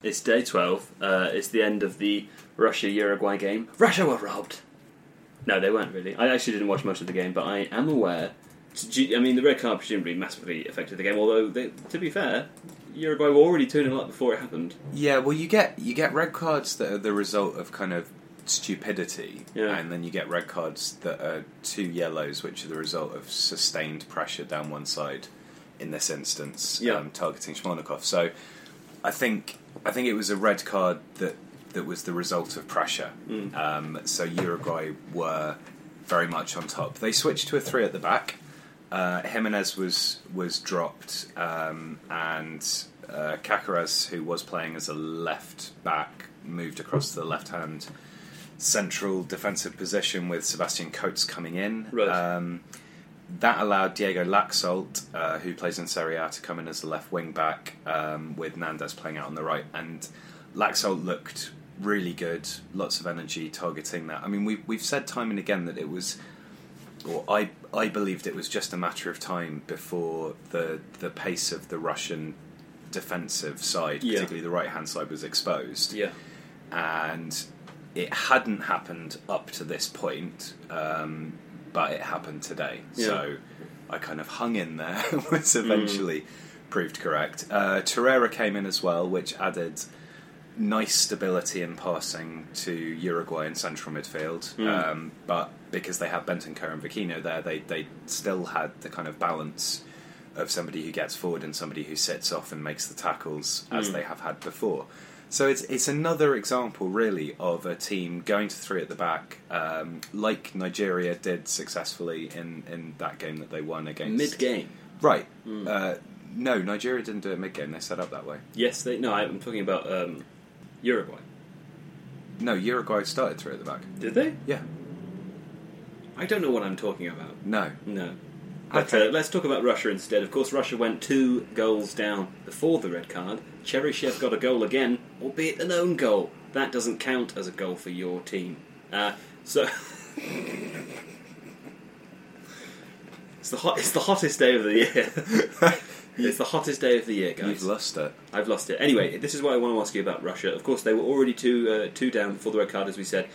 It's day 12. Uh, it's the end of the Russia Uruguay game. Russia were robbed. No, they weren't really. I actually didn't watch most of the game, but I am aware. I mean, the red card presumably massively affected the game. Although, they, to be fair, Uruguay were already two 0 up before it happened. Yeah, well, you get you get red cards that are the result of kind of stupidity, Yeah. and then you get red cards that are two yellows, which are the result of sustained pressure down one side. In this instance, Yeah. um, targeting Smolnikov. So, I think I think it was a red card that that was the result of pressure. Mm. Um, so Uruguay were very much on top. They switched to a three at the back. Uh, Jimenez was was dropped, um, and uh, who was playing as a left back, moved across to the left hand central defensive position with Sebastian Coates coming in. Right. Um, that allowed Diego Laxalt, uh, who plays in Serie A, to come in as the left wing back, um, with Nandez playing out on the right. And Laxalt looked really good, lots of energy targeting that. I mean, we, we've said time and again that it was, or I I believed it was just a matter of time before the the pace of the Russian defensive side, Yeah. particularly the right hand side, was exposed Yeah. and it hadn't happened up to this point, um, but it happened today. Yeah. So I kind of hung in there, was eventually proved correct. Uh, Torreira came in as well, which added nice stability in passing to Uruguay in central midfield. Mm. Um, but because they had Bentancur and Vecino there, they, they still had the kind of balance of somebody who gets forward and somebody who sits off and makes the tackles as Mm. they have had before. So it's it's another example, really, of a team going to three at the back, um, like Nigeria did successfully in, in that game that they won against Mid game. Right? Mm. Uh, no, Nigeria didn't do it mid game. They set up that way. Yes, they. No, I'm talking about um, Uruguay. No, Uruguay started three at the back. Did they? Yeah. I don't know what I'm talking about. No. No. But Okay. uh, let's talk about Russia instead. Of course, Russia went two goals down before the red card. Cheryshev got a goal again, albeit an own goal. That doesn't count as a goal for your team. Uh, so. it's, the hot, it's the hottest day of the year. it's the hottest day of the year, guys. You've lost it. I've lost it. Anyway, this is what I want to ask you about Russia. Of course, they were already two uh, two down before the red card, as we said.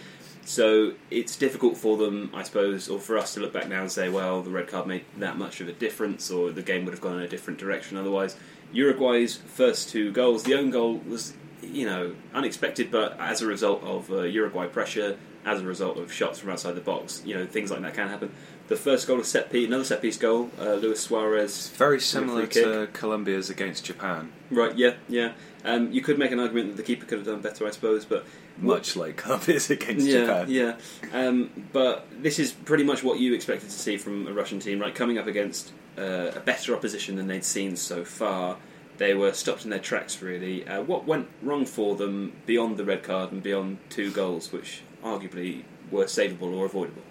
So it's difficult for them, I suppose, or for us to look back now and say, well, the red card made that much of a difference, or the game would have gone in a different direction otherwise. Uruguay's first two goals, the own goal was, you know, unexpected, but as a result of uh, Uruguay pressure, as a result of shots from outside the box, you know, things like that can happen. The first goal was set piece, another set piece goal, uh, Luis Suarez. Very similar to Colombia's against Japan. Right, yeah, yeah. Um, you could make an argument that the keeper could have done better, I suppose, but Much like Colombia's against yeah, Japan. yeah. Um, but this is pretty much what you expected to see from a Russian team, right? Coming up against uh, a better opposition than they'd seen so far. They were stopped in their tracks, really. Uh, what went wrong for them beyond the red card and beyond two goals, which arguably were savable or avoidable?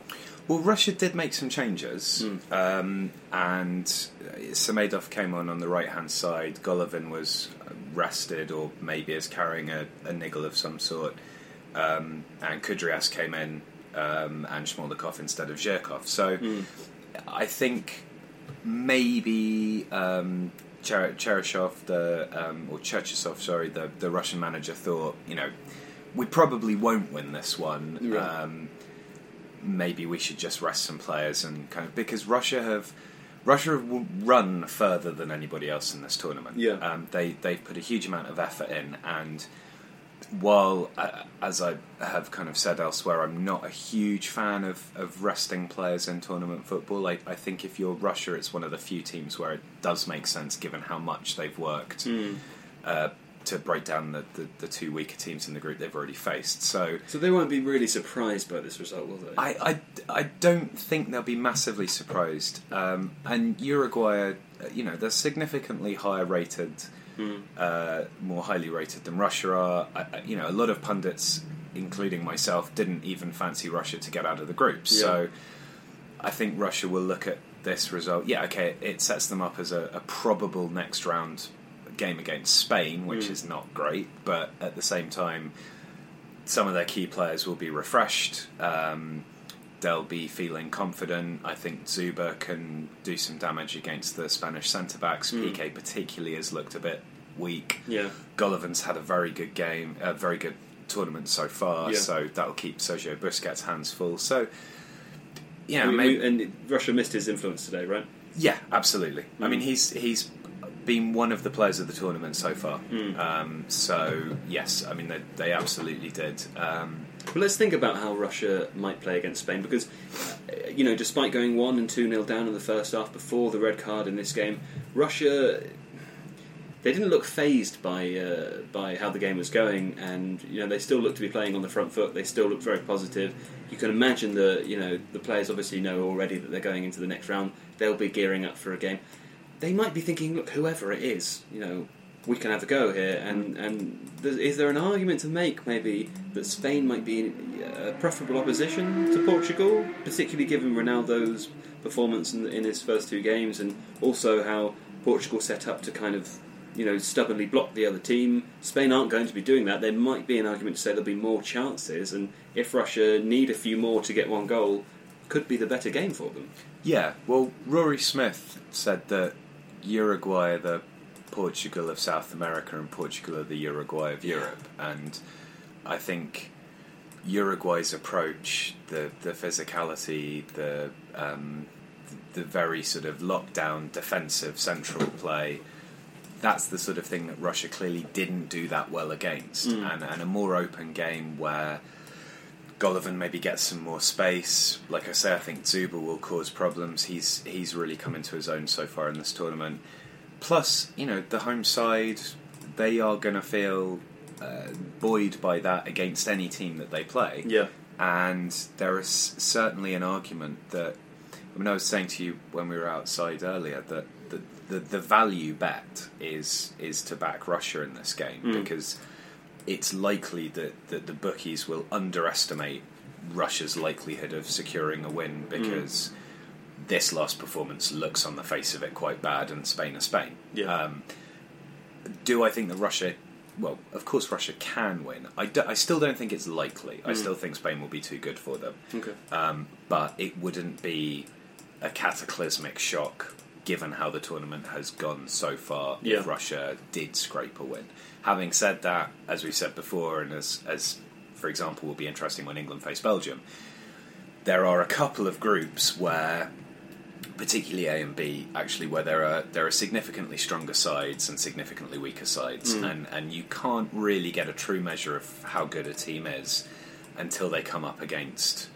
Well, Russia did make some changes, Hmm. um, and uh, Samedov came on on the right hand side. Golovin was rested, or maybe is carrying a, a niggle of some sort, um, and Kudryas came in um, and Smolnikov instead of Zhirkov. So I think maybe um, Cher- Cheryshev, the um, or Cherchesov, sorry, the the Russian manager thought, you know, we probably won't win this one. Right. Um, maybe we should just rest some players and kind of because Russia have Russia have run further than anybody else in this tournament. Yeah. um, they they've put a huge amount of effort in, and while uh, as I have kind of said elsewhere, I'm not a huge fan of, of resting players in tournament football. I, I think if you're Russia, it's one of the few teams where it does make sense given how much they've worked uh, to break down the, the, the two weaker teams in the group they've already faced. So So they won't be really surprised by this result, will they? I, I, I don't think they'll be massively surprised. Um, and Uruguay, are, you know, they're significantly higher rated uh, more highly rated than Russia are. I, you know, a lot of pundits, including myself, didn't even fancy Russia to get out of the group. So I think Russia will look at this result. Yeah, okay, it sets them up as a, a probable next round game against Spain, which is not great, but at the same time, some of their key players will be refreshed. Um, they'll be feeling confident. I think Dzyuba can do some damage against the Spanish centre backs. Piqué particularly has looked a bit weak. Yeah. Golovin's had a very good game, a very good tournament so far. Yeah. So that'll keep Sergio Busquets' hands full. So yeah, We- maybe we- and Russia missed his influence today, right? yeah, absolutely. I Mm. mean, he's he's been one of the players of the tournament so far. Mm. Um, so yes, I mean they, they absolutely did. Um, Well, let's think about how Russia might play against Spain because, uh, you know, despite going 1 and 2 nil down in the first half before the red card in this game, Russia. They didn't look phased by uh, by how the game was going, and you know they still looked to be playing on the front foot. They still looked very positive. You can imagine the you know the players obviously know already that they're going into the next round. They'll be gearing up for a game. They might be thinking, look, whoever it is, you know, we can have a go here. And and is there an argument to make maybe that Spain might be a preferable opposition to Portugal, particularly given Ronaldo's performance in, in his first two games, and also how Portugal set up to kind of you know stubbornly block the other team. Spain aren't going to be doing that. There might be an argument to say there'll be more chances, and if Russia need a few more to get one goal, could be the better game for them. yeah, well, Rory Smith said that Uruguay are the Portugal of South America and Portugal are the Uruguay of Europe, and I think Uruguay's approach, the the physicality, the um, the very sort of lockdown defensive central play. That's the sort of thing that Russia clearly didn't do that well against, and, and a more open game where Golovin maybe gets some more space. Like I say, I think Dzyuba will cause problems. He's he's really come into his own so far in this tournament. Plus, you know, the home side, they are going to feel uh, buoyed by that against any team that they play. Yeah. And there is certainly an argument that I mean, I was saying to you when we were outside earlier that the the, the value bet is is to back Russia in this game Mm. because it's likely that, that the bookies will underestimate Russia's likelihood of securing a win because this last performance looks on the face of it quite bad and Spain are Spain. Yeah. Um, do I think that Russia? Well, of course, Russia can win. I, do- I still don't think it's likely. I still think Spain will be too good for them. Okay. Um, but it wouldn't be a cataclysmic shock given how the tournament has gone so far Yeah. if Russia did scrape a win. Having said that, as we said before, and as, as for example will be interesting when England face Belgium, there are a couple of groups where particularly A and B, actually, where there are there are significantly stronger sides and significantly weaker sides, mm. and and you can't really get a true measure of how good a team is until they come up against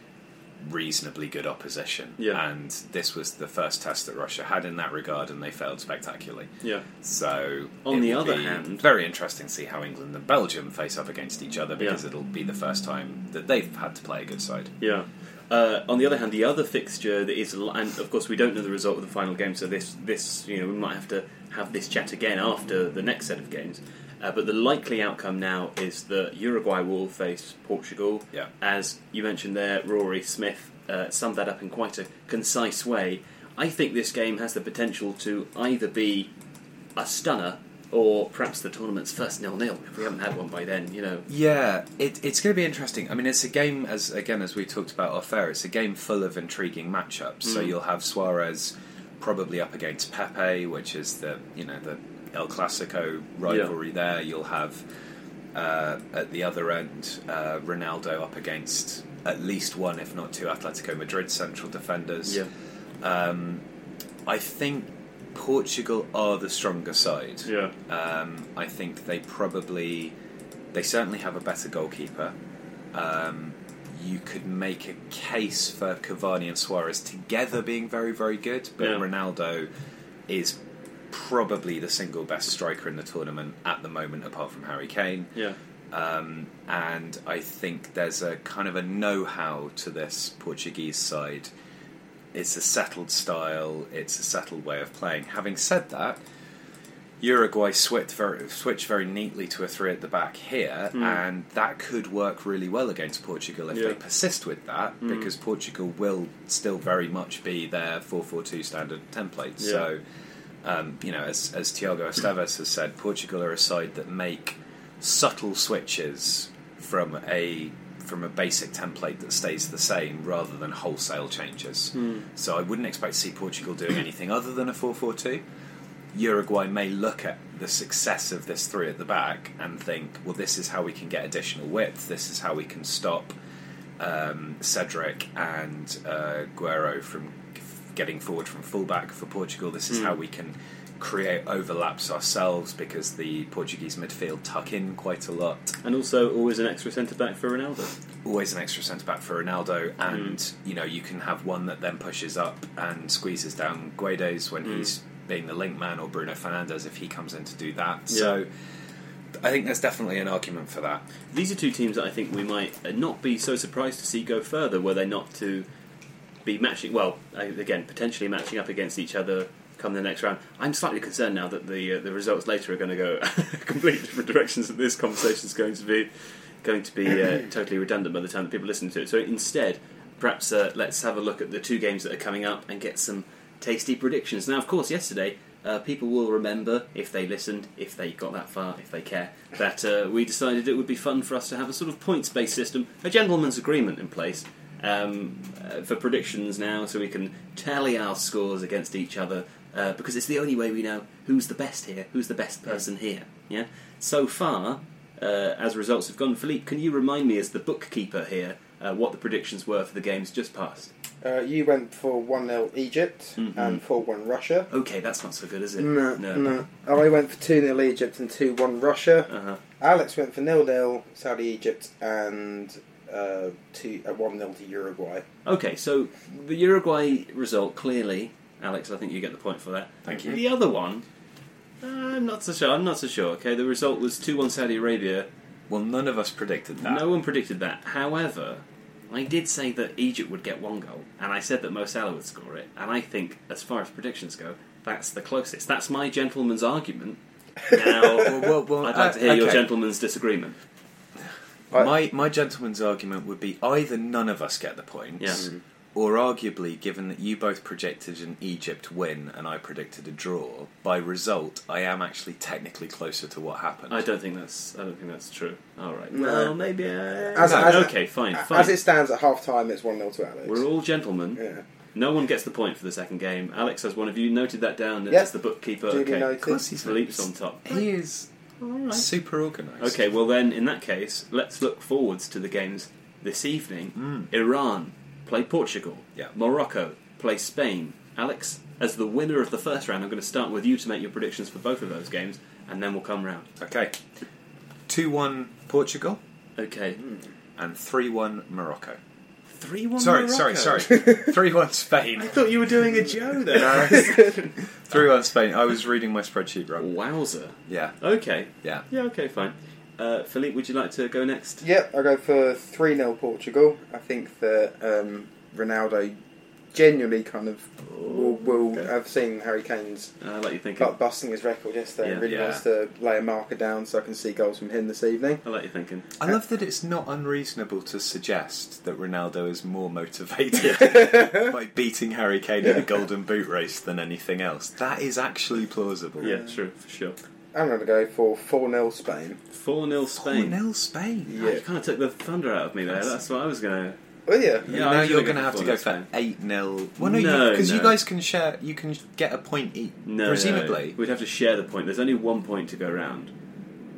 reasonably good opposition. Yeah. And this was the first test that Russia had in that regard, and they failed spectacularly. Yeah. So, On the other hand- very interesting to see how England and Belgium face up against each other because Yeah. it'll be the first time that they've had to play a good side. Yeah. Uh, on the other hand, the other fixture that is, and of course we don't know the result of the final game, so this, this, you know, we might have to have this chat again after the next set of games. Uh, but the likely outcome now is that Uruguay will face Portugal. Yeah. As you mentioned there, Rory Smith uh, summed that up in quite a concise way. I think this game has the potential to either be a stunner or perhaps the tournament's first nil-nil if we haven't had one by then. You know. Yeah, it, it's going to be interesting. I mean, it's a game as again as we talked about off air. It's a game full of intriguing matchups. So Mm. you'll have Suarez probably up against Pepe, which is the you know the El Clasico rivalry there. You'll have uh, at the other end uh, Ronaldo up against at least one, if not two, Atletico Madrid central defenders. Yeah. Um, I think Portugal are the stronger side. Yeah. Um, I think they probably, they certainly have a better goalkeeper. Um, you could make a case for Cavani and Suarez together being very, very good, but Yeah. Ronaldo is probably the single best striker in the tournament at the moment, apart from Harry Kane. Yeah. Um, and I think there's a kind of a know-how to this Portuguese side. It's a settled style. It's a settled way of playing. Having said that, Uruguay switched very, switched very neatly to a three at the back here, and that could work really well against Portugal if Yeah. they persist with that, because Portugal will still very much be their 4 4 2 standard template. Yeah. So, um, you know, as, as Tiago Esteves has said, Portugal are a side that make subtle switches from a from a basic template that stays the same rather than wholesale changes. So I wouldn't expect to see Portugal doing anything other than a 4 4 2. Uruguay may look at the success of this three at the back and think, well, this is how we can get additional width. This is how we can stop um, Cedric and uh, Guerreiro from getting forward from fullback for Portugal. This is how we can create overlaps ourselves because the Portuguese midfield tuck in quite a lot. And also, always an extra centre back for Ronaldo. Always an extra centre back for Ronaldo, and mm. you know you can have one that then pushes up and squeezes down Guedes when mm. he's being the link man, or Bruno Fernandes if he comes in to do that. So I think there's definitely an argument for that. These are two teams that I think we might not be so surprised to see go further, were they not to be matching, well, again, potentially matching up against each other come the next round. I'm slightly concerned now that the uh, the results later are going to go completely different directions. That this conversation is going to be going to be uh, totally redundant by the time that people listen to it. So instead, perhaps uh, let's have a look at the two games that are coming up and get some tasty predictions. Now, of course, yesterday. Uh, people will remember if they listened, if they got that far, if they care, that uh, we decided it would be fun for us to have a sort of points-based system, a gentleman's agreement in place um, uh, for predictions now, so we can tally our scores against each other uh, because it's the only way we know who's the best here, who's the best person here. Yeah. So far, uh, as results have gone, Philippe, can you remind me, as the bookkeeper here, uh, what the predictions were for the games just past? Uh, you went for 1 0 Egypt Mhm. and 4 1 Russia. Okay, that's not so good, is it? No, no. I went for 2 0 Egypt and 2 1 Russia. Uh-huh. Alex went for 0 0 Saudi Egypt and uh, two, uh, 1 0 to Uruguay. Okay, so the Uruguay result clearly, Alex. I think you get the point for that. Thank you. The other one, uh, I'm not so sure. I'm not so sure. Okay, the result was two-one Saudi Arabia. Well, none of us predicted that. No one predicted that. However, I did say that Egypt would get one goal, and I said that Mo Salah would score it. And I think, as far as predictions go, that's the closest. That's my gentleman's argument. Now, Well, well, well, I'd like to uh, hear your gentleman's disagreement. I- My my gentleman's argument would be either none of us get the points, Yeah. Or arguably, given that you both projected an Egypt win and I predicted a draw, by result, I am actually technically closer to what happened. I don't think that's. I don't think that's true. All right. No. Well, maybe. Uh, As- no, as- okay, fine, fine. As it stands at half time, it's 1 0 to Alex. We're all gentlemen. yeah. No one gets the point for the second game. Alex, as one of you, noted that down Yeah. as the bookkeeper. Duly okay. Of course he's Philippe's on top. He is Alright. super organised. Okay, well then, in that case, let's look forwards to the games this evening. Mm. Iran play Portugal. Yeah. Morocco play Spain. Alex, as the winner of the first round, I'm going to start with you to make your predictions for both of those games, and then we'll come round. Okay. 2 1 Portugal Okay. Hmm. and 3 1 Morocco. Three one. Sorry, Morocco. sorry, sorry. 3 1 Spain. I thought you were doing a Joe there. 3 1 Spain. I was reading my spreadsheet wrong. Wowzer. Yeah, Okay. yeah. Yeah. Okay. Fine. Uh, Philippe, would you like to go next? Yep, I go for 3 0 Portugal. I think that um, Ronaldo genuinely kind of will, will okay. have seen Harry Kane's Uh, I like you thinking. got busting his record yesterday and Yeah. really Yeah. wants to lay a marker down so I can see goals from him this evening. I like you thinking. I love that it's not unreasonable to suggest that Ronaldo is more motivated by beating Harry Kane in a golden boot race than anything else. That is actually plausible. Yeah, true, for sure. I'm going to go for 4 0 Spain. 4 0 Spain. 4 0 Spain. Oh, you kind of took the thunder out of me there. That's what I was going to. Oh, yeah. Yeah, now you're gonna going to go have to go for 8 0. Well, no, No, because you guys can share, you can get a point each. No, presumably. no, we'd have to share the point. There's only one point to go round.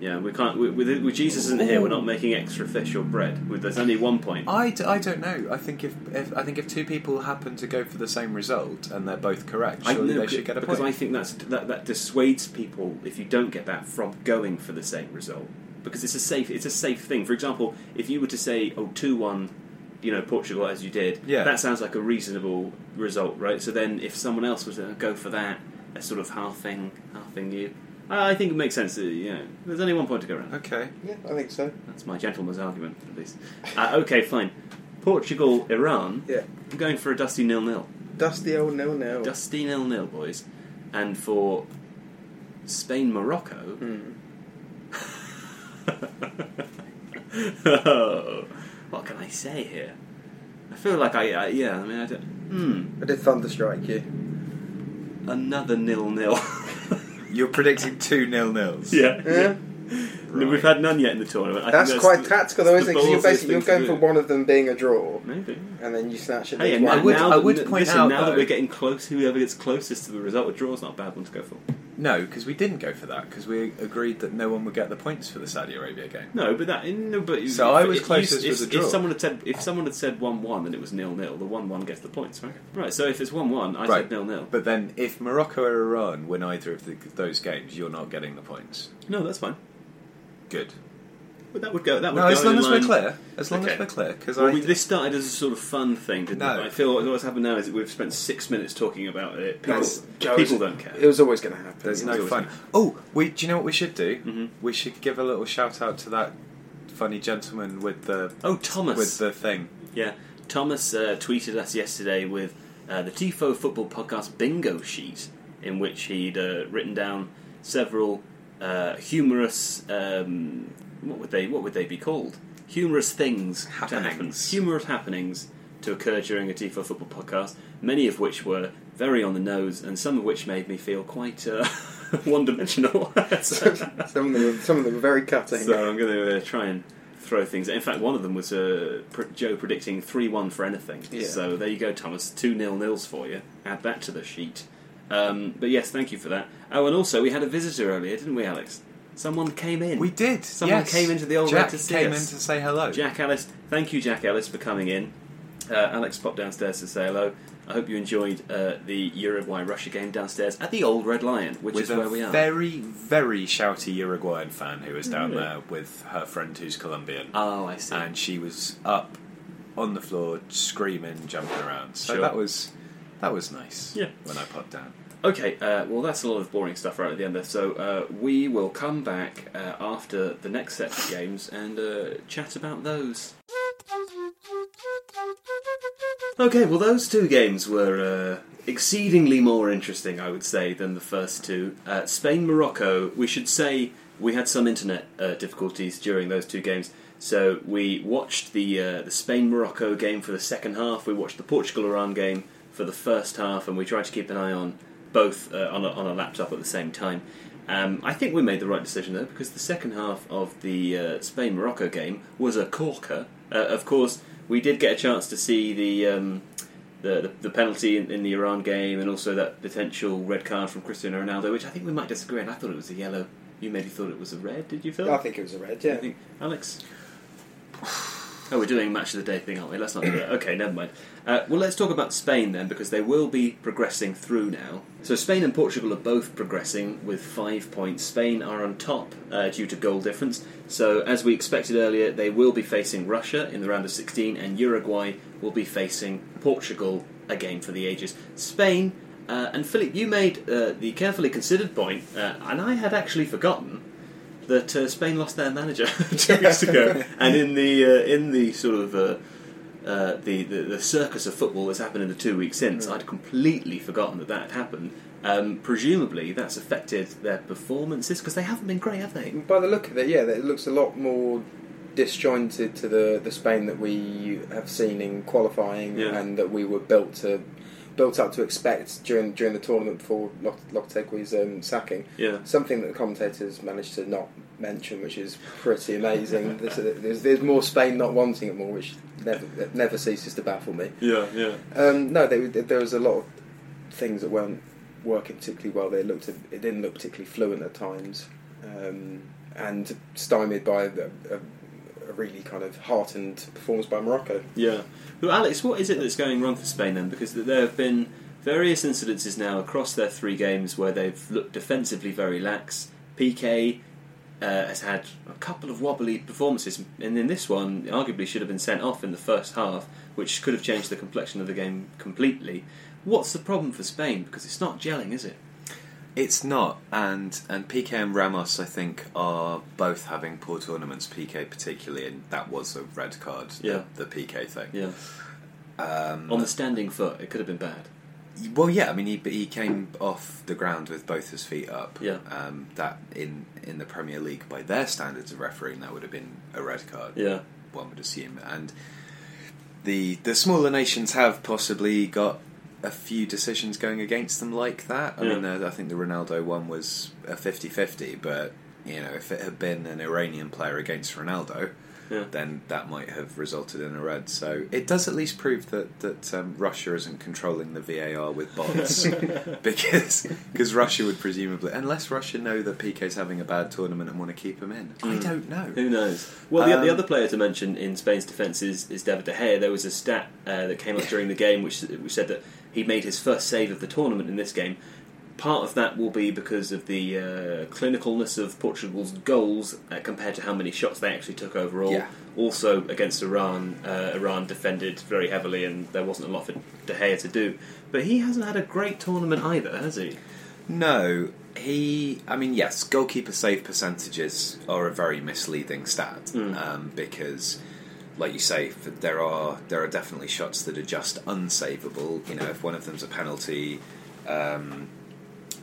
Yeah, we can't. With, with, with Jesus isn't here, we're not making extra fish or bread. With, there's only one point. I, d- I don't know. I think if, if I think if two people happen to go for the same result and they're both correct, I surely know, they should get a because point. I think that's that, that dissuades people if you don't get that from going for the same result because it's a safe it's a safe thing. For example, if you were to say oh two one, you know Portugal as you did, Yeah. that sounds like a reasonable result, right? So then if someone else was to go for that, a sort of halving halving you, I think it makes sense. You know, there's only one point to go around. okay. Yeah, I think so. That's my gentleman's argument, at least. Uh, okay, fine. Portugal, Iran. Yeah. I'm going for a dusty nil nil. Dusty old nil nil. Dusty nil nil, boys. And for Spain Morocco. Hmm. what can I say here? I feel like I, I yeah. I mean, I don't. Hmm. I did thunderstrike you. Another nil nil. You're predicting two nil nils. yeah. Yeah, No, We've had none yet in the tournament. I that's think quite the- tactical though, that's isn't it? Because you're basically you're going for do. one of them being a draw, Maybe. and then you snatch it. Hey, and now, I would- now, I would point listen, out, now that we're getting close, whoever gets closest to the result of draw is not a bad one to go for. No, because we didn't go for that because we agreed that no one would get the points for the Saudi Arabia game. No, but that no, but So if- I was if- closest if, with the If someone had said if someone had said one one and it was nil nil, the one one gets the points, right? Right. So if it's one one, I Right. said nil nil. But then, if Morocco or Iran win either of the, those games, you're not getting the points. No, that's fine. Good. But that would go. That would No, go as long in as we're clear. As long Okay. as we're clear, because Well, I we, this started as a sort of fun thing, didn't No. it? I feel what's happened now is that we've spent six minutes talking about it. People, That's- people it don't care. It was always going to happen. there's no was always fun. fun. Oh, we. Do you know what we should do? Mhm. We should give a little shout out to that funny gentleman with the Oh, Thomas. with the thing. Yeah, Thomas uh, tweeted us yesterday with uh, the Tifo Football Podcast bingo sheet, in which he'd uh, written down several uh, humorous. Um, what would they? What would they be called? Humorous things to happen. Happenings. Humorous happenings to occur during a Tifo Football Podcast. Many of which were very on the nose, and some of which made me feel quite uh, one-dimensional. so, some of them, were, some of them were very cutting. so I'm going to uh, try and throw things. In fact, one of them was uh, pr- Joe predicting three-one for anything. Yeah. So there you go, Thomas. Two nil nils for you. Add that to the sheet. Um, but yes, thank you for that. Oh, and also we had a visitor earlier, didn't we, Alex? Someone came in. We did. Someone yes. came into the old Jack red to see came us. in to say hello. Jack Ellis. Thank you, Jack Ellis, for coming in. Uh, Alex popped downstairs to say hello. I hope you enjoyed uh, the Uruguay Russia game downstairs at the Old Red Lion, which with is where we are. very, very shouty Uruguayan fan who was down Really? there with her friend who's Colombian, oh, I see. and she was up on the floor screaming, jumping around. So Sure. that was that was nice. Yeah. when I popped down. Okay, uh, well, that's a lot of boring stuff right at the end there. So uh, we will come back uh, after the next set of games and uh, chat about those. Okay, well, those two games were uh, exceedingly more interesting, I would say, than the first two. Uh, Spain Morocco, we should say we had some internet uh, difficulties during those two games. So we watched the uh, the Spain Morocco game for the second half. We watched the Portugal Iran game for the first half, and we tried to keep an eye on both uh, on, a, on a laptop at the same time. Um, I think we made the right decision though, because the second half of the uh, Spain Morocco game was a corker. Uh, of course, we did get a chance to see the um, the, the, the penalty in, in the Iran game, and also that potential red card from Cristiano Ronaldo, which I think we might disagree. on. I thought it was a yellow. You maybe thought it was a red. Did you, Phil? I think it was a red. Yeah. think, Alex? Oh, we're doing match of the day thing, aren't we? Let's not do that. Okay, never mind. Uh, well, let's talk about Spain then, because they will be progressing through now. So Spain and Portugal are both progressing with five points. Spain are on top uh, due to goal difference. So, as we expected earlier, they will be facing Russia in the round of 16, and Uruguay will be facing Portugal, a game for the ages. Spain. Uh, and Philip, you made uh, the carefully considered point, uh, and I had actually forgotten that uh, Spain lost their manager two weeks ago, and in the uh, in the sort of uh, uh, the, the the circus of football that's happened in the two weeks since, I'd completely forgotten that that had happened. Um, presumably, that's affected their performances because they haven't been great, have they? By the look of it, yeah, it looks a lot more disjointed to the, the Spain that we have seen in qualifying Yeah. and that we were built to built up to expect during during the tournament before Lopetegui's um, sacking. Yeah. Something that the commentators managed to not mention, which is pretty amazing. there's, there's, there's more Spain not wanting it more, which never never ceases to baffle me. Yeah, yeah. Um, no, they, there was a lot of things that weren't working particularly well. They looked, it didn't look particularly fluent at times, um, and stymied by a, a really kind of heartened performance by Morocco. Yeah. Well, Alex, what is it that's going wrong for Spain then? Because there have been various incidences now across their three games where they've looked defensively very lax. Piqué uh, has had a couple of wobbly performances, and in this one, arguably should have been sent off in the first half, which could have changed the complexion of the game completely. What's the problem for Spain? Because it's not gelling, is it? It's not, and and Piqué and Ramos, I think, are both having poor tournaments. Piqué particularly, and that was a red card. Yeah. the, the Piqué thing. Yeah. Um, On the standing foot, it could have been bad. Well, yeah, I mean, he he came off the ground with both his feet up. Yeah. Um, that in in the Premier League, by their standards of refereeing, that would have been a red card. Yeah. One would assume, and the the smaller nations have possibly got a few decisions going against them like that. I Yeah. mean, uh, I think the Ronaldo one was a 50-50, but you know, if it had been an Iranian player against Ronaldo, Yeah. then that might have resulted in a red. So it does at least prove that that um, Russia isn't controlling the VAR with bots, because because Russia would presumably, unless Russia know that Piqué's having a bad tournament and want to keep him in, I Mm. don't know. Who knows? Well, the, the Um, other player to mention in Spain's defence is, is David De Gea. There was a stat uh, that came up during the game which, which said that he made his first save of the tournament in this game. Part of that will be because of the uh, clinicalness of Portugal's goals uh, compared to how many shots they actually took overall. Yeah. Also, against Iran, uh, Iran defended very heavily, and there wasn't a lot for De Gea to do. But he hasn't had a great tournament either, has he? No, he. I mean, yes, goalkeeper save percentages are a very misleading stat Mm. um, because, like you say, there are there are definitely shots that are just unsavable. You know, if one of them's a penalty. Um,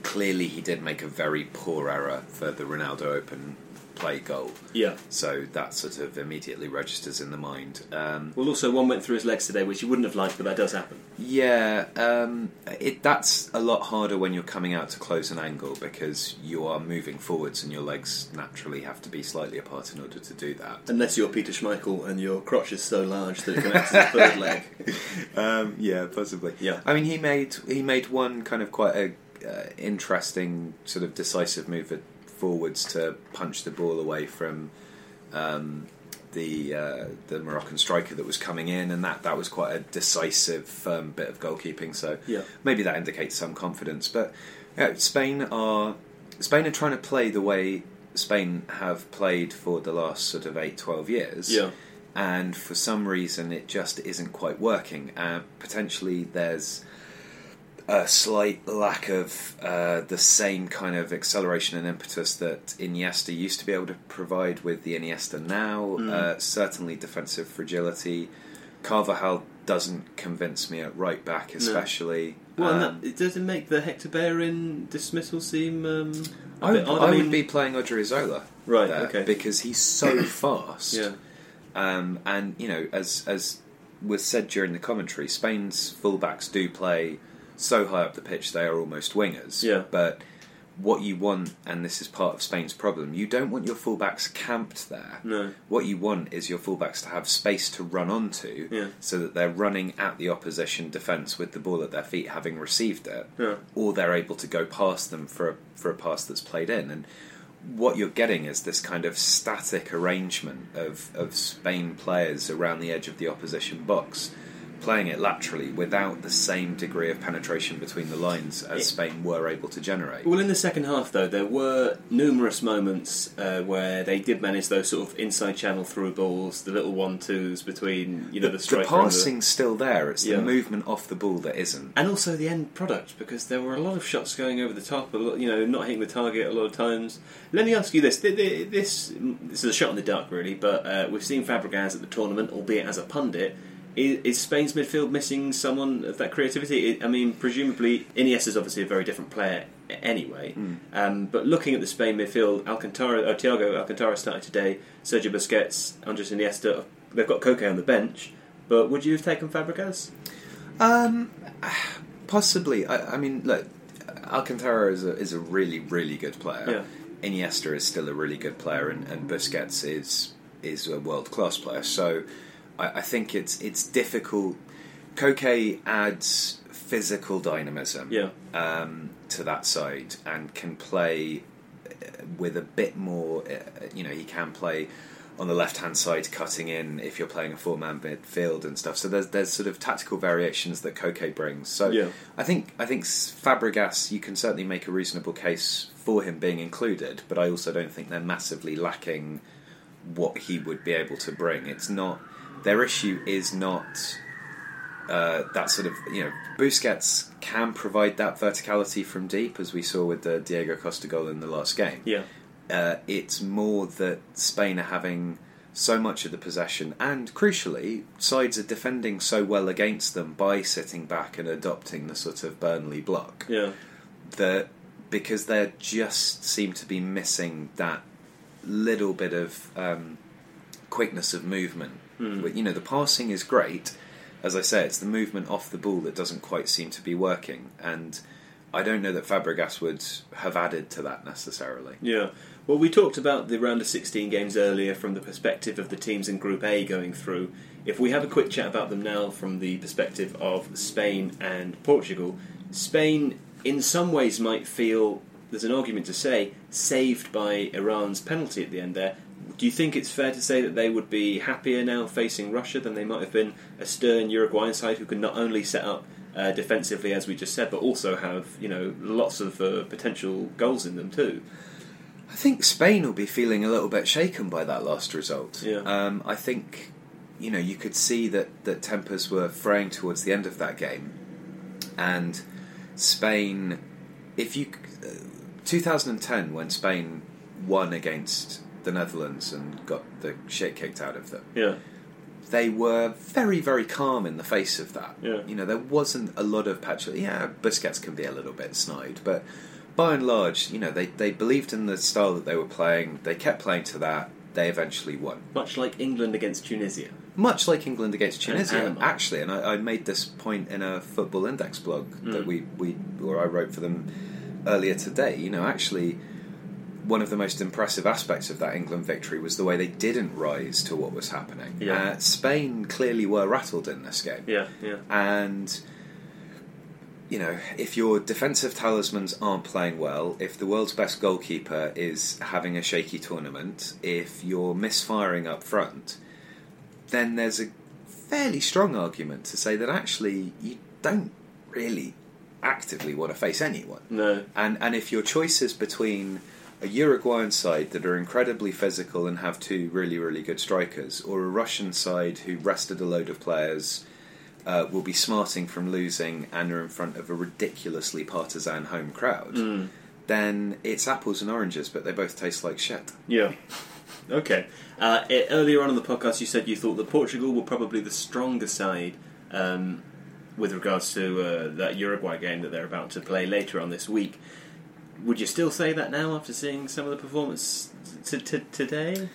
clearly, he did make a very poor error for the Ronaldo open play goal, Yeah. so that sort of immediately registers in the mind. Um, Well, also one went through his legs today, which you wouldn't have liked, but that does happen. Yeah, um, it that's a lot harder when you're coming out to close an angle because you are moving forwards and your legs naturally have to be slightly apart in order to do that. Unless you're Peter Schmeichel and your crotch is so large that it can as a third leg. Um, yeah, possibly. Yeah. I mean, he made he made one kind of quite a uh, interesting sort of decisive move at forwards to punch the ball away from um, the uh, the Moroccan striker that was coming in, and that that was quite a decisive, firm bit of goalkeeping. So Yeah. maybe that indicates some confidence. But yeah, Spain are Spain are trying to play the way Spain have played for the last sort of 8, 12 years Yeah. and for some reason it just isn't quite working. Uh, potentially, there's a slight lack of uh, the same kind of acceleration and impetus that Iniesta used to be able to provide with the Iniesta now. Mm. Uh, certainly, defensive fragility. Carvajal doesn't convince me at right back, especially. Well, and Um, that, it doesn't make the Hector Bellerin dismissal seem um, a I, bit odd. I mean, would be playing Odriozola right. Okay. because he's so fast. yeah. Um, and you know, as as was said during the commentary, Spain's fullbacks do play so high up the pitch they are almost wingers. Yeah. But what you want, and this is part of Spain's problem, you don't want your fullbacks camped there. No. What you want is your fullbacks to have space to run onto, Yeah. so that they're running at the opposition defence with the ball at their feet, having received it, Yeah. or they're able to go past them for a, for a pass that's played in. And what you're getting is this kind of static arrangement of, of Spain players around the edge of the opposition box, playing it laterally without the same degree of penetration between the lines as It- Spain were able to generate. Well, in the second half, though, there were numerous moments uh, where they did manage those sort of inside channel through balls, the little one twos between you know the the striker and the- passing's still there. It's Yeah. the movement off the ball that isn't. and also the end product because there were a lot of shots going over the top, a lot, you know, not hitting the target a lot of times. Let me ask you this: Th- th- this this is a shot in the dark, really, but uh, we've seen Fabregas at the tournament, albeit as a pundit. Is, is Spain's midfield missing someone of that creativity? I mean, presumably Iniesta is obviously a very different player anyway. Um, but looking at the Spain midfield, Alcantara, uh, Thiago Alcantara started today. Sergio Busquets, Andres Iniesta. They've got Koke on the bench. But would you have taken Fabregas? Um, possibly. I, I mean, look, Alcantara is a is a really really good player. Iniesta is still a really good player, and, and Busquets is is a world class player. So I, I think it's it's difficult. Koke adds physical dynamism Yeah. um, to that side and can play uh, with a bit more. Uh, you know, he can play on the left hand side, cutting in if you're playing a four man midfield and stuff. So there's there's sort of tactical variations that Koke brings. So Yeah. I think I think Fabregas, you can certainly make a reasonable case for him being included, but I also don't think they're massively lacking what he would be able to bring. It's not their issue is not uh, that sort of you know Busquets can provide that verticality from deep, as we saw with the Diego Costa goal in the last game. Yeah. Uh, it's more that Spain are having so much of the possession, and crucially, sides are defending so well against them by sitting back and adopting the sort of Burnley block Yeah. that because they just seem to be missing that little bit of um, quickness of movement. Hmm. But you know, the passing is great. As I say, it's the movement off the ball that doesn't quite seem to be working, and I don't know that Fabregas would have added to that necessarily. Yeah. Well, we talked about the round of 16 games earlier from the perspective of the teams in Group A going through. If we have a quick chat about them now from the perspective of Spain and Portugal, Spain in some ways might feel, there's an argument to say, saved by Iran's penalty at the end there. Do you think it's fair to say that they would be happier now facing Russia than they might have been a stern Uruguayan side who can not only set up uh, defensively, as we just said, but also have you know lots of uh, potential goals in them too? I think Spain will be feeling a little bit shaken by that last result. Yeah. Um, I think, you know, you could see that, that tempers were fraying towards the end of that game. And Spain, if you. Uh, 2010, when Spain won against the Netherlands and got the shit kicked out of them, Yeah. they were very, very calm in the face of that. Yeah. You know, there wasn't a lot of petulant. Yeah, Busquets can be a little bit snide, but by and large, you know, they, they believed in the style that they were playing. They kept playing to that. They eventually won. Much like England against Tunisia. Much like England against Tunisia, Panama. actually. And I, I made this point in a Football Index blog that Mm. we, we or I wrote for them earlier today. You know, actually, one of the most impressive aspects of that England victory was the way they didn't rise to what was happening. Yeah. Uh, Spain clearly were rattled in this game. Yeah, yeah. And you know, if your defensive talismans aren't playing well, if the world's best goalkeeper is having a shaky tournament, if you're misfiring up front, then there's a fairly strong argument to say that actually you don't really actively want to face anyone. No. And and if your choice is between a Uruguayan side that are incredibly physical and have two really really good strikers, or a Russian side who rested a load of players, uh, will be smarting from losing and are in front of a ridiculously partisan home crowd, Mm. then it's apples and oranges, but they both taste like shit. Yeah. Okay. Uh, earlier on in the podcast, you said you thought that Portugal were probably the stronger side um, with regards to uh, that Uruguay game that they're about to play later on this week. Would you still say that now after seeing some of the performance t- t- today?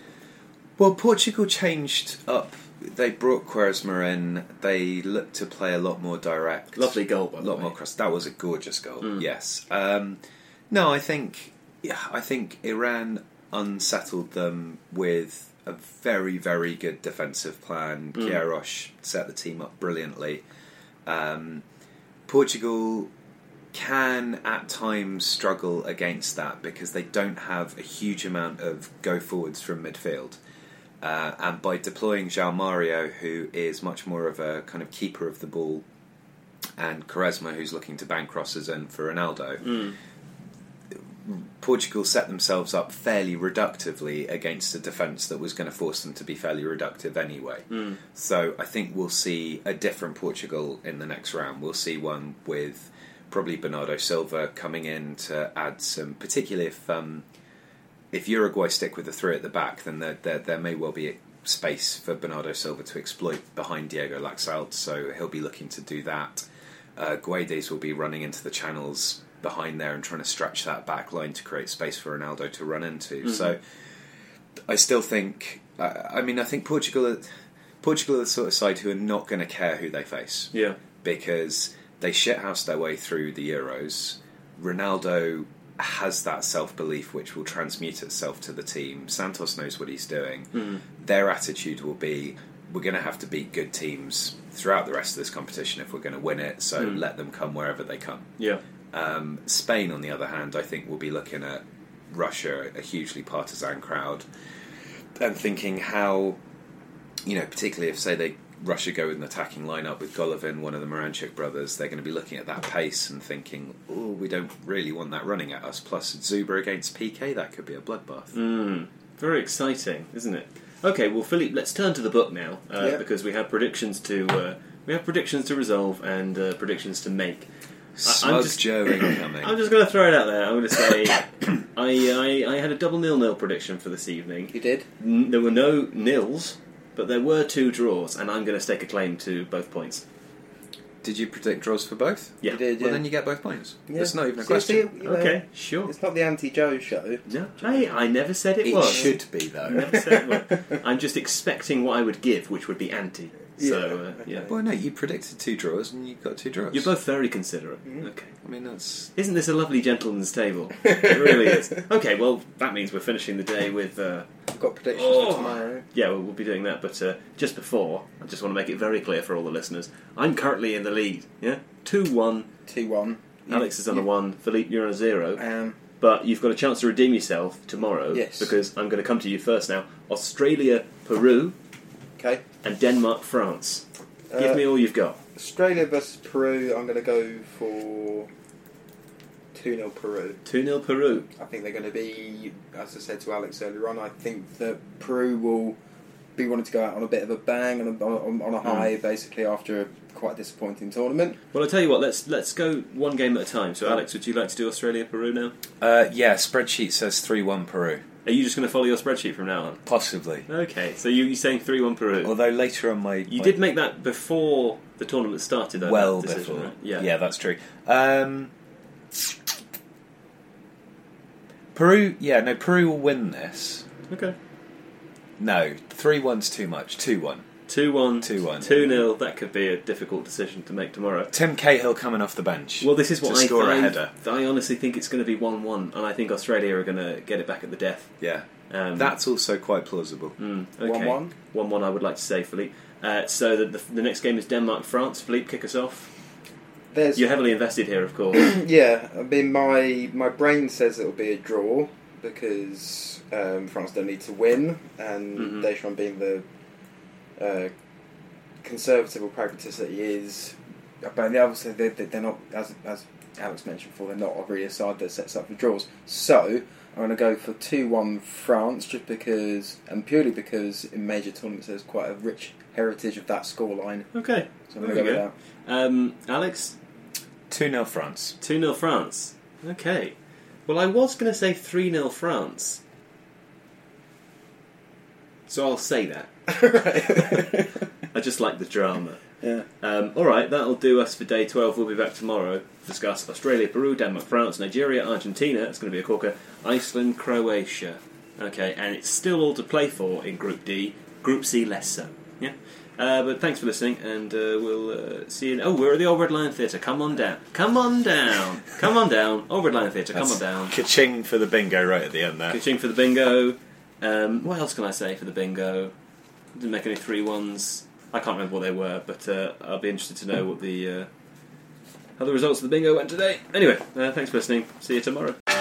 Well, Portugal changed up. They brought Quaresma in. They looked to play a lot more direct. Lovely goal, by a the lot way. more cross. That was a gorgeous goal. Mm. Yes. Um, no, I think. Yeah, I think Iran unsettled them with a very, very good defensive plan. Mm. Queiroz set the team up brilliantly. Um, Portugal can at times struggle against that because they don't have a huge amount of go forwards from midfield. Uh, and by deploying João Mario, who is much more of a kind of keeper of the ball, and Quaresma, who's looking to bank crosses in for Ronaldo, Mm. Portugal set themselves up fairly reductively against a defence that was going to force them to be fairly reductive anyway. Mm. So I think we'll see a different Portugal in the next round. We'll see one with probably Bernardo Silva coming in to add some, particularly if um, if Uruguay stick with the three at the back, then there, there, there may well be space for Bernardo Silva to exploit behind Diego Laxalt, so he'll be looking to do that. Uh, Guedes will be running into the channels behind there and trying to stretch that back line to create space for Ronaldo to run into. So I still think, I I mean, I think Portugal, Portugal are the sort of side who are not going to care who they face Yeah. because they shithouse their way through the Euros. Ronaldo has that self belief which will transmute itself to the team. Santos knows what he's doing. Mm. Their attitude will be we're going to have to beat good teams throughout the rest of this competition if we're going to win it, so Mm. let them come wherever they come. Yeah. Um, Spain, on the other hand, I think will be looking at Russia, a hugely partisan crowd, and thinking how, you know, particularly if say they Russia go with an attacking lineup with Golovin, one of the Miranchuk brothers, they're going to be looking at that pace and thinking, oh, we don't really want that running at us. Plus, Dzyuba against Piqué, that could be a bloodbath. Mm. Very exciting, isn't it? Okay, well, Philippe, let's turn to the book now uh, Yeah. because we have predictions to uh, we have predictions to resolve and uh, predictions to make. Smug just- Joe incoming. I'm just going to throw it out there. I'm going to say I, I I had a double nil nil prediction for this evening. You did? N- There were no nils, but there were two draws, and I'm going to stake a claim to both points. Did you predict draws for both? Yeah. You did, yeah. Well, then you get both points. Yeah. That's not even a See, question. see, you know, Okay, sure. It's not the anti-Joe show. No, hey, I never said it, It was. should be though. I never said it was. I'm just expecting what I would give, which would be anti. So, uh, yeah. Well, no, you predicted two draws and you got two draws. You're both very considerate. Okay. I mean, that's Isn't this a lovely gentleman's table? it really is. Okay, well, that means we're finishing the day with. Uh, I've got predictions Oh. for tomorrow. yeah, we'll, we'll be doing that, but uh, just before, I just want to make it very clear for all the listeners I'm currently in the lead. Yeah? 2 1. 2-1. Alex is on a 1. Philippe, you're on a 0. Um, But you've got a chance to redeem yourself tomorrow. Yes. Because I'm going to come to you first now. Australia, Peru, okay. and Denmark, France. Give Uh, me all you've got. Australia versus Peru, I'm going to go for 2-0 Peru. 2 0 Peru. I think they're going to be, as I said to Alex earlier on, I think that Peru will be wanting to go out on a bit of a bang and a, on, on a high, basically, after a quite disappointing tournament. Well, I'll tell you what, let's let's go one game at a time. So, Alex, would you like to do Australia, Peru now? uh, yeah. Spreadsheet says three one Peru, Are you just going to follow your spreadsheet from now on? possibly. Okay, so you, you're saying 3 1 Peru. Although later on my you my- did make that before the tournament started, though. well decision, before. right? Yeah. yeah, that's true. Um, Peru, yeah, no, Peru will win this. Okay. No, three one's too much. Two one. 2 1. 2-1. 2 0. That could be a difficult decision to make tomorrow. Tim Cahill coming off the bench. Well, this is what to I score I, a header. I honestly think it's going to be 1 1, and I think Australia are going to get it back at the death. Yeah, Um, that's also quite plausible. Mm, 1-1? 1 1, I would like to say, Philippe. Uh, so the, the, the next game is Denmark France. Philippe, kick us off. There's You're heavily invested here, of course. yeah, I mean, my my brain says it'll be a draw because um, France don't need to win, and Mhm. Deschamps being the uh, conservative or pragmatist that he is, but obviously they, they- they're not, as as Alex mentioned before, they're not really a side that sets up for draws. So I'm going to go for two one France, just because, and purely because in major tournaments there's quite a rich heritage of that scoreline. okay. So I'm going to we go with that. Um, Alex, Two 0 France. 2 0 France. Okay. Well, I was going to say 3 0 France. So I'll say that. I just like the drama. yeah. Um, all right, that'll do us for day 12. We'll be back tomorrow to discuss Australia, Peru, Denmark, France, Nigeria, Argentina. It's going to be a corker. Iceland, Croatia. Okay, and it's still all to play for in Group D. Group C, less so. Yeah. Uh, but thanks for listening, and uh, we'll uh, see you. In Oh, we're at the Old Red Lion Theatre. Come on down. Come on down. Come on down. Old Red Lion Theatre. Come on down. Ka-ching for the bingo right at the end there. Kitching for the bingo. Um, what else can I say for the bingo? Didn't make any three ones. I can't remember what they were, but uh, I'll be interested to know what the uh, how the results of the bingo went today. Anyway, uh, thanks for listening. See you tomorrow.